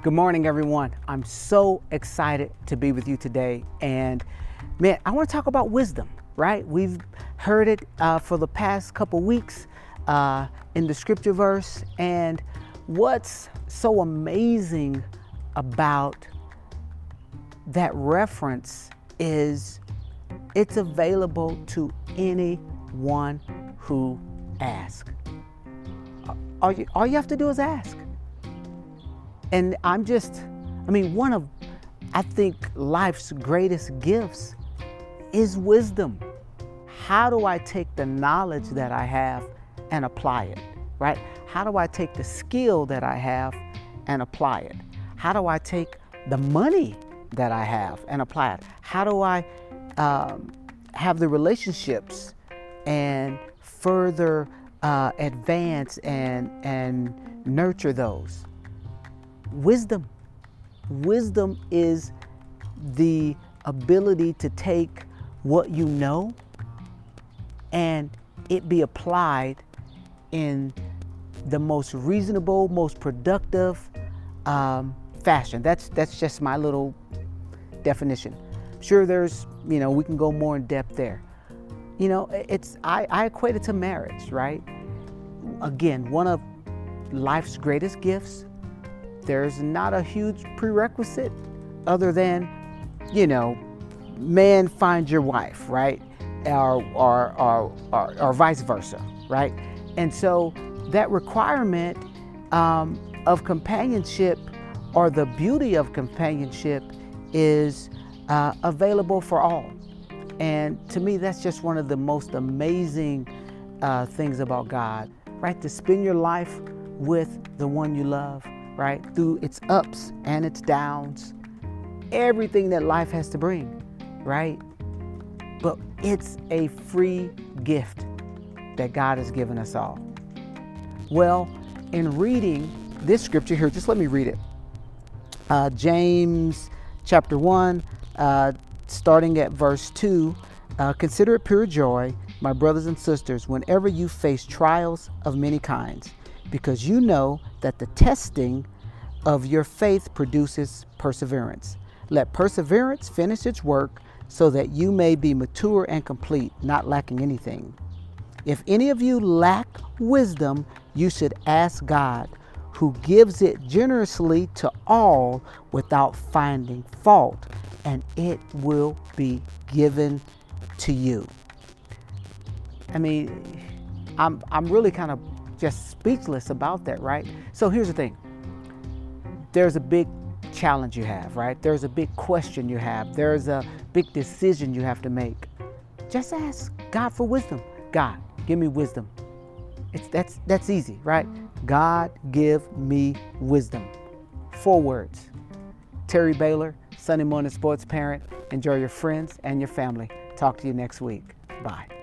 Good morning, everyone. I'm so excited to be with you today. And man, I want to talk about wisdom, right? We've heard it uh, for the past couple weeks uh, in the scripture verse. And what's so amazing about that reference is it's available to anyone who asks. All you, all you have to do is ask. And I'm just, I mean, one of, I think, life's greatest gifts is wisdom. How do I take the knowledge that I have and apply it, right? How do I take the skill that I have and apply it? How do I take the money that I have and apply it? How do I um, have the relationships and further uh, advance and, and nurture those? Wisdom. Wisdom is the ability to take what you know and it be applied in the most reasonable, most productive um, fashion. That's that's just my little definition. Sure, there's you know we can go more in depth there. You know, it's I, I equate it to marriage, right? Again, one of life's greatest gifts there's not a huge prerequisite other than, you know, man find your wife, right? Or, or, or, or, or vice versa, right? And so that requirement um, of companionship or the beauty of companionship is uh, available for all. And to me, that's just one of the most amazing uh, things about God, right? To spend your life with the one you love right? Through its ups and its downs, everything that life has to bring, right? But it's a free gift that God has given us all. Well, in reading this scripture here, just let me read it. Uh, James chapter 1, uh, starting at verse 2 uh, Consider it pure joy, my brothers and sisters, whenever you face trials of many kinds because you know that the testing of your faith produces perseverance. Let perseverance finish its work so that you may be mature and complete, not lacking anything. If any of you lack wisdom, you should ask God, who gives it generously to all without finding fault, and it will be given to you. I mean, I'm, I'm really kind of just speechless about that, right? So here's the thing there's a big challenge you have, right? There's a big question you have. There's a big decision you have to make. Just ask God for wisdom. God, give me wisdom. It's that's that's easy, right? God, give me wisdom. Four words. Terry Baylor, Sunday morning sports parent. Enjoy your friends and your family. Talk to you next week. Bye.